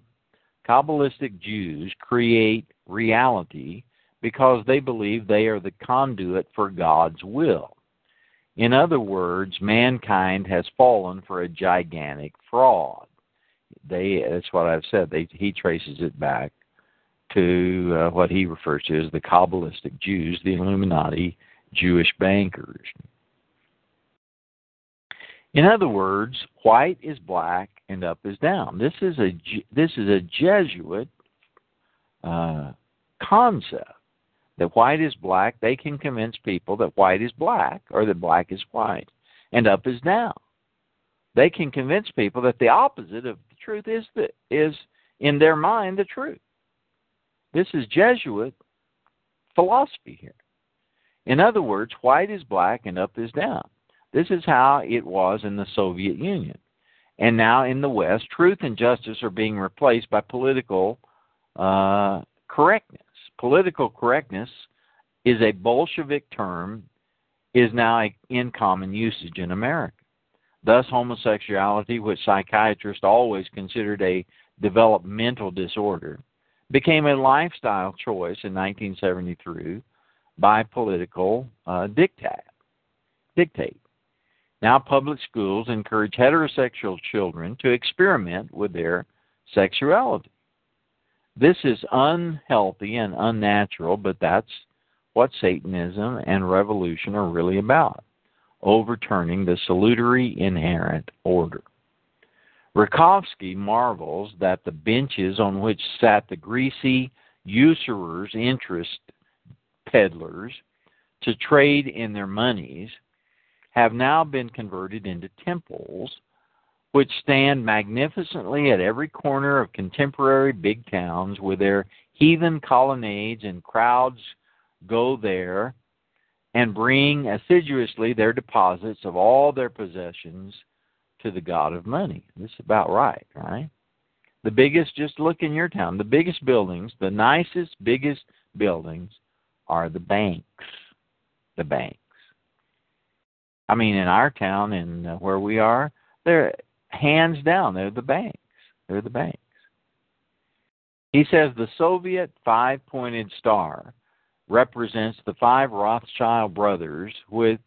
Kabbalistic Jews create reality because they believe they are the conduit for God's will. In other words, mankind has fallen for a gigantic fraud. They that's what I've said. They, he traces it back to uh, what he refers to as the Kabbalistic Jews, the Illuminati Jewish bankers. In other words, white is black and up is down. This is a this is a Jesuit uh, concept that white is black, they can convince people that white is black or that black is white and up is down. They can convince people that the opposite of the truth is the, is in their mind the truth. This is Jesuit philosophy here. In other words, white is black and up is down. This is how it was in the Soviet Union. And now in the West, truth and justice are being replaced by political uh, correctness political correctness is a Bolshevik term, is now in common usage in America. Thus, homosexuality, which psychiatrists always considered a developmental disorder, became a lifestyle choice in 1973 by political uh, dictate. Now, public schools encourage heterosexual children to experiment with their sexuality. This is unhealthy and unnatural, but that's what Satanism and revolution are really about overturning the salutary inherent order. Rakovsky marvels that the benches on which sat the greasy usurers, interest peddlers, to trade in their monies have now been converted into temples which stand magnificently at every corner of contemporary big towns with their heathen colonnades and crowds go there and bring assiduously their deposits of all their possessions to the god of money. This is about right, right? The biggest, just look in your town, the biggest buildings, the nicest, biggest buildings are the banks. The banks. I mean, in our town and uh, where we are, they're hands down, they're the banks. They're the banks. He says the Soviet five pointed star represents the five Rothschild brothers with,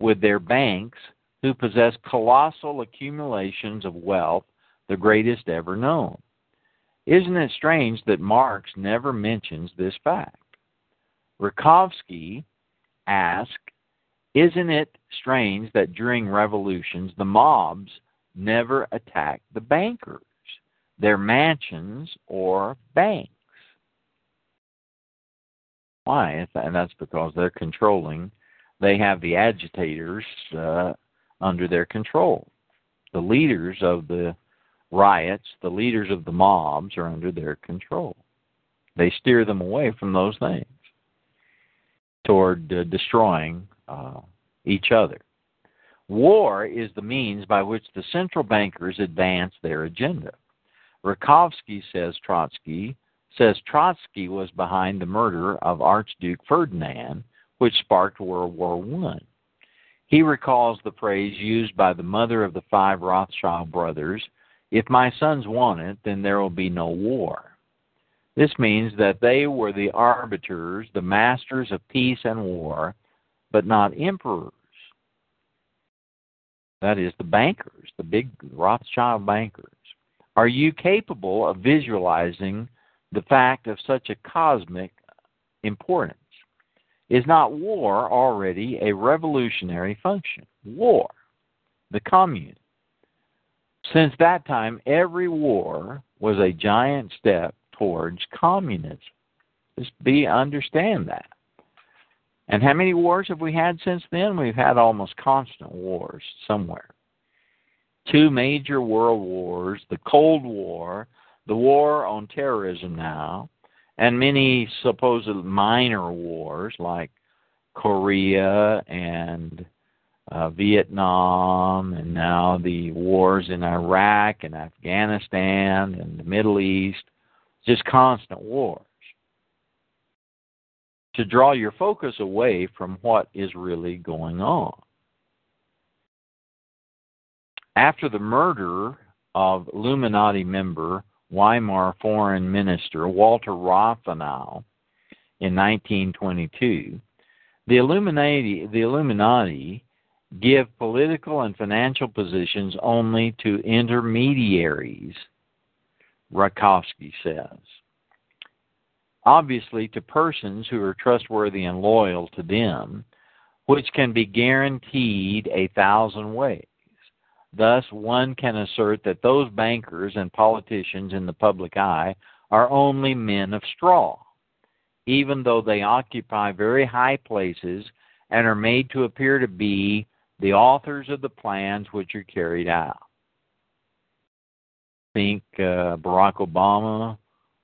with their banks who possess colossal accumulations of wealth, the greatest ever known. Isn't it strange that Marx never mentions this fact? Rakovsky asked, Isn't it strange that during revolutions the mobs never attack the bankers, their mansions, or banks? Why? And that's because they're controlling. They have the agitators uh, under their control. The leaders of the riots, the leaders of the mobs are under their control. They steer them away from those things toward uh, destroying uh, each other. War is the means by which the central bankers advance their agenda. Rakovsky says Trotsky says Trotsky was behind the murder of Archduke Ferdinand, which sparked World War One. He recalls the phrase used by the mother of the five Rothschild brothers If my sons want it, then there will be no war. This means that they were the arbiters, the masters of peace and war, but not emperors. That is, the bankers, the big Rothschild bankers. Are you capable of visualizing the fact of such a cosmic importance? Is not war already a revolutionary function? War, the commune. Since that time, every war was a giant step towards communism. Just be understand that. And how many wars have we had since then? We've had almost constant wars somewhere. Two major world wars, the Cold War, the war on terrorism now, and many supposed minor wars like Korea and uh, Vietnam, and now the wars in Iraq and Afghanistan and the Middle East, just constant wars. To draw your focus away from what is really going on. After the murder of Illuminati member Weimar foreign minister Walter Rathenau in 1922, the Illuminati, the Illuminati give political and financial positions only to intermediaries, Rakovsky says. Obviously, to persons who are trustworthy and loyal to them, which can be guaranteed a thousand ways. Thus, one can assert that those bankers and politicians in the public eye are only men of straw, even though they occupy very high places and are made to appear to be the authors of the plans which are carried out. Think uh, Barack Obama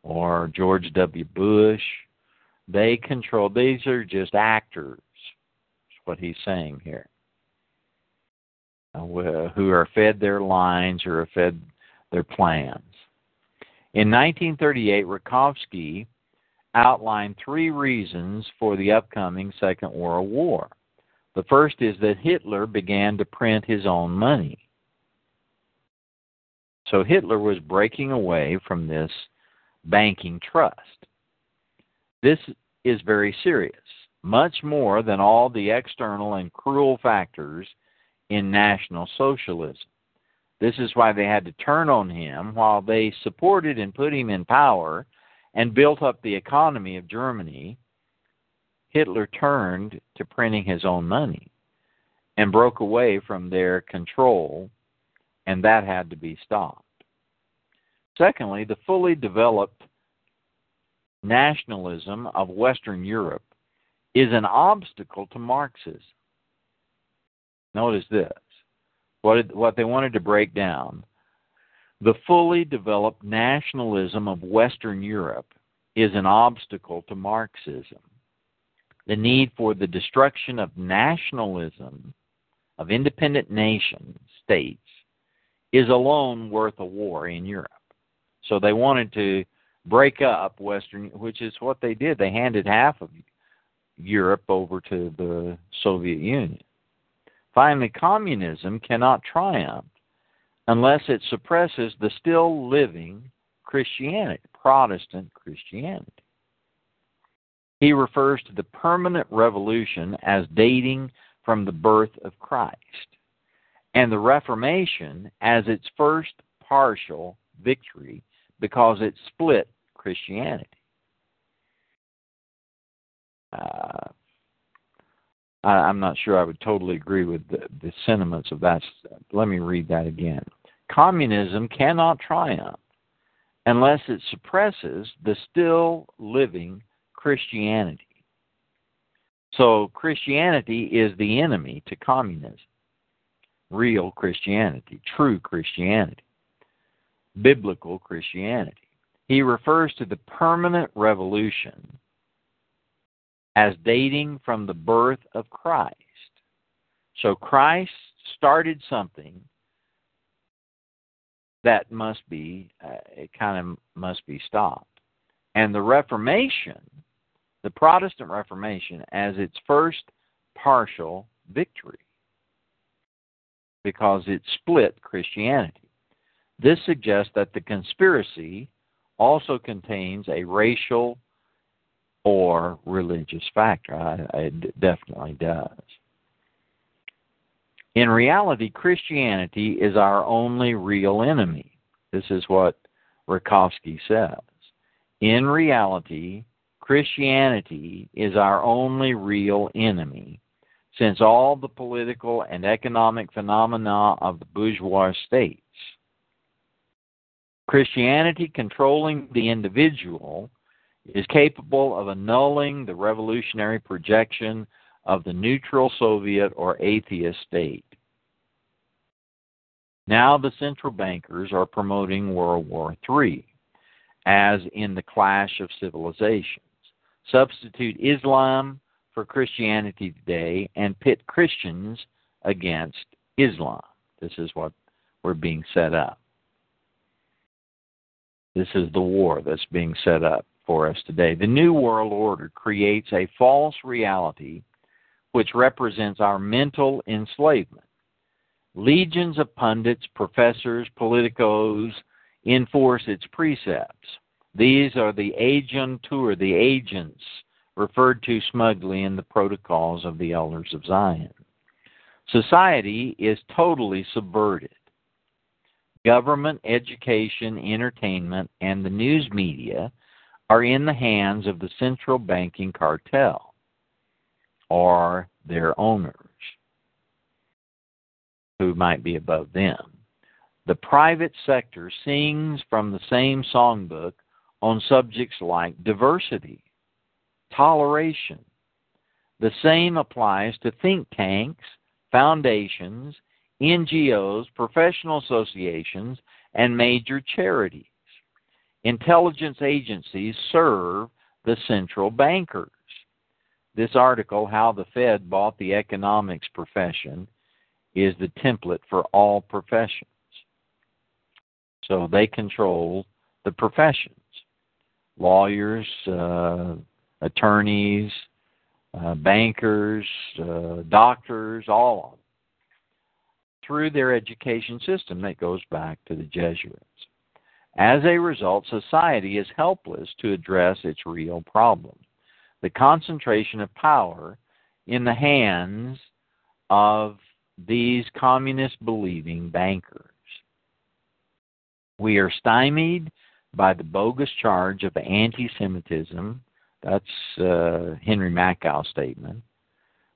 or George W. Bush. They control, these are just actors, is what he's saying here. Uh, who are fed their lines or are fed their plans. In 1938, Rakovsky outlined three reasons for the upcoming Second World War. The first is that Hitler began to print his own money. So Hitler was breaking away from this banking trust. This is very serious, much more than all the external and cruel factors in National Socialism. This is why they had to turn on him while they supported and put him in power and built up the economy of Germany. Hitler turned to printing his own money and broke away from their control, and that had to be stopped. Secondly, the fully developed nationalism of Western Europe is an obstacle to Marxism. Notice this what, what they wanted to break down. The fully developed nationalism of Western Europe is an obstacle to Marxism. The need for the destruction of nationalism, of independent nation states, is alone worth a war in Europe. So they wanted to break up Western, which is what they did. They handed half of Europe over to the Soviet Union. Finally, communism cannot triumph unless it suppresses the still living Christianity, Protestant Christianity. He refers to the permanent revolution as dating from the birth of Christ, and the Reformation as its first partial victory because it split Christianity. Uh, I, am not sure I would totally agree with the, the sentiments of that. Let me read that again. Communism cannot triumph unless it suppresses the still living Christianity. So Christianity is the enemy to communism. Real Christianity, true Christianity, biblical Christianity. He refers to the permanent revolution as dating from the birth of Christ. So Christ started something that must be uh, it kind of must be stopped. And the Reformation, the Protestant Reformation as its first partial victory because it split Christianity. This suggests that the conspiracy also contains a racial or religious factor. I, it definitely does. In reality, Christianity is our only real enemy. This is what Rakovsky says. In reality, Christianity is our only real enemy, since all the political and economic phenomena of the bourgeois states. Christianity controlling the individual is capable of annulling the revolutionary projection of the neutral Soviet or atheist state. Now the central bankers are promoting World War III, as in the clash of civilizations. Substitute Islam for Christianity today and pit Christians against Islam. This is what we're being set up. This is the war that's being set up for us today. The New World Order creates a false reality which represents our mental enslavement. Legions of pundits, professors, politicos enforce its precepts. These are the agentur, the agents referred to smugly in the protocols of the elders of Zion. Society is totally subverted. Government, education, entertainment, and the news media are in the hands of the central banking cartel or their owners who might be above them. The private sector sings from the same songbook on subjects like diversity, toleration. The same applies to think tanks, foundations, NGOs, professional associations, and major charities. Intelligence agencies serve the central bankers. This article, How the Fed Bought the Economics Profession, is the template for all professions. So they control the professions lawyers, uh, attorneys, uh, bankers, uh, doctors, all of them. through their education system that goes back to the Jesuits. As a result, society is helpless to address its real problem the concentration of power in the hands of these communist believing bankers. We are stymied by the bogus charge of anti Semitism. That's uh, Henry Makow statement,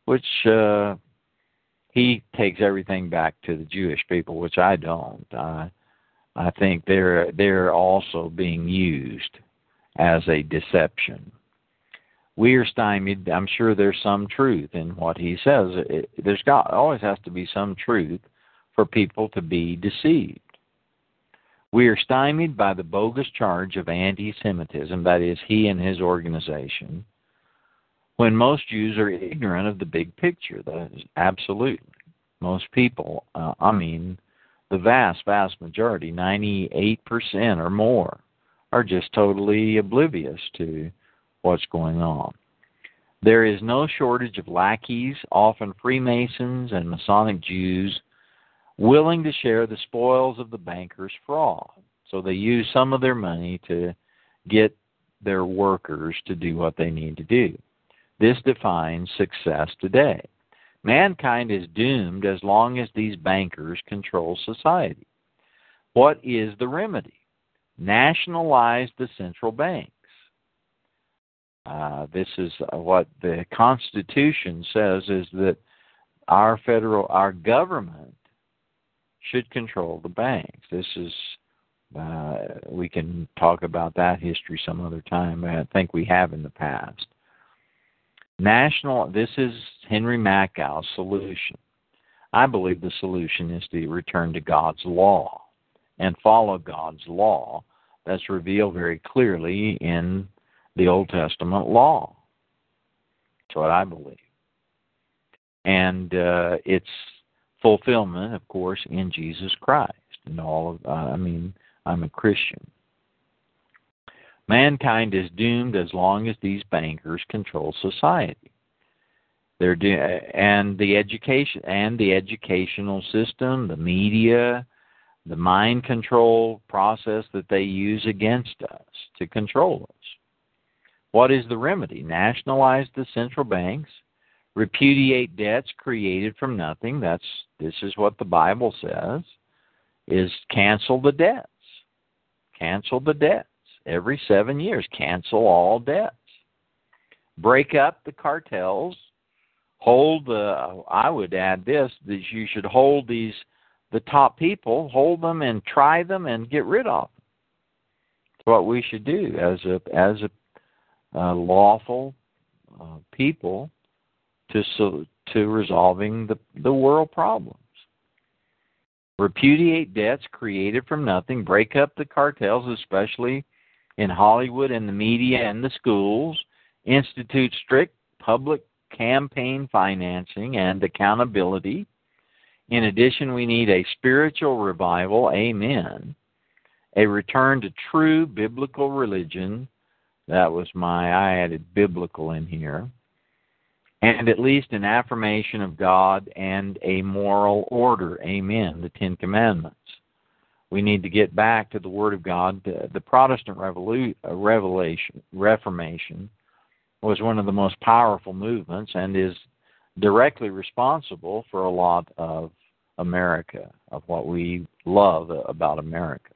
which uh, he takes everything back to the Jewish people, which I don't. Uh, I think they're they're also being used as a deception. We are stymied. I'm sure there's some truth in what he says. It, there's got always has to be some truth for people to be deceived. We are stymied by the bogus charge of anti-Semitism. That is, he and his organization. When most Jews are ignorant of the big picture, that is absolutely most people. Uh, I mean the vast, vast majority, 98% or more, are just totally oblivious to what's going on. There is no shortage of lackeys, often Freemasons and Masonic Jews, willing to share the spoils of the banker's fraud. So they use some of their money to get their workers to do what they need to do. This defines success today. Mankind is doomed as long as these bankers control society. What is the remedy? Nationalize the central banks. Uh, this is what the Constitution says is that our federal, our government should control the banks. This is, uh, we can talk about that history some other time. I think we have in the past. National, this is Henry Makow's solution. I believe the solution is to return to God's law and follow God's law that's revealed very clearly in the Old Testament law. That's what I believe. And uh, its fulfillment, of course, in Jesus Christ. And all of, uh, I mean, I'm a Christian. Mankind is doomed as long as these bankers control society. They're do- and the education and the educational system, the media, the mind control process that they use against us to control us. What is the remedy? Nationalize the central banks, repudiate debts created from nothing. That's this is what the Bible says. Is cancel the debts. Cancel the debts every seven years. Cancel all debts. Break up the cartels. Hold the. I would add this: that you should hold these the top people, hold them and try them and get rid of them. It's what we should do as a as a lawful uh, people to so, to resolving the the world problems. Repudiate debts created from nothing. Break up the cartels, especially in Hollywood and the media and the schools, institute strict public campaign financing and accountability. In addition, we need a spiritual revival, amen, a return to true biblical religion. That was my, I added biblical in here. And at least an affirmation of God and a moral order, amen, the Ten Commandments we need to get back to the Word of God. The Protestant Revolu- uh, Revelation, Reformation was one of the most powerful movements and is directly responsible for a lot of America, of what we love about America.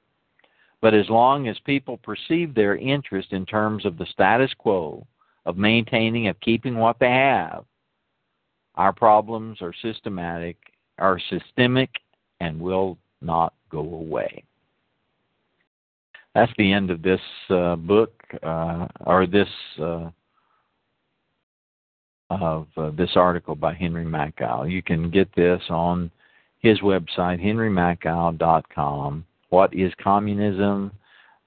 But as long as people perceive their interest in terms of the status quo, of maintaining, of keeping what they have, our problems are systematic, are systemic, and will not go away. That's the end of this uh, book, uh, or this uh, of uh, this article by Henry Makow. You can get this on his website, henrymakow.com. What is communism?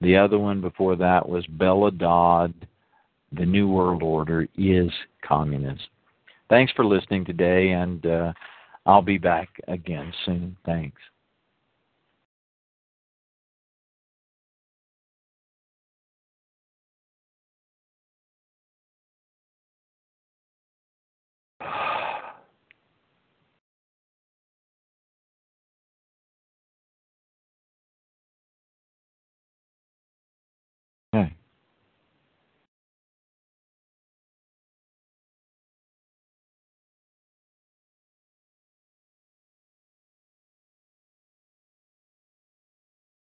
The other one before that was Bella Dodd. The New World Order is communism. Thanks for listening today, and uh, I'll be back again soon. Thanks.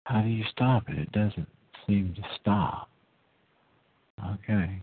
How do you stop it? It doesn't seem to stop. Okay.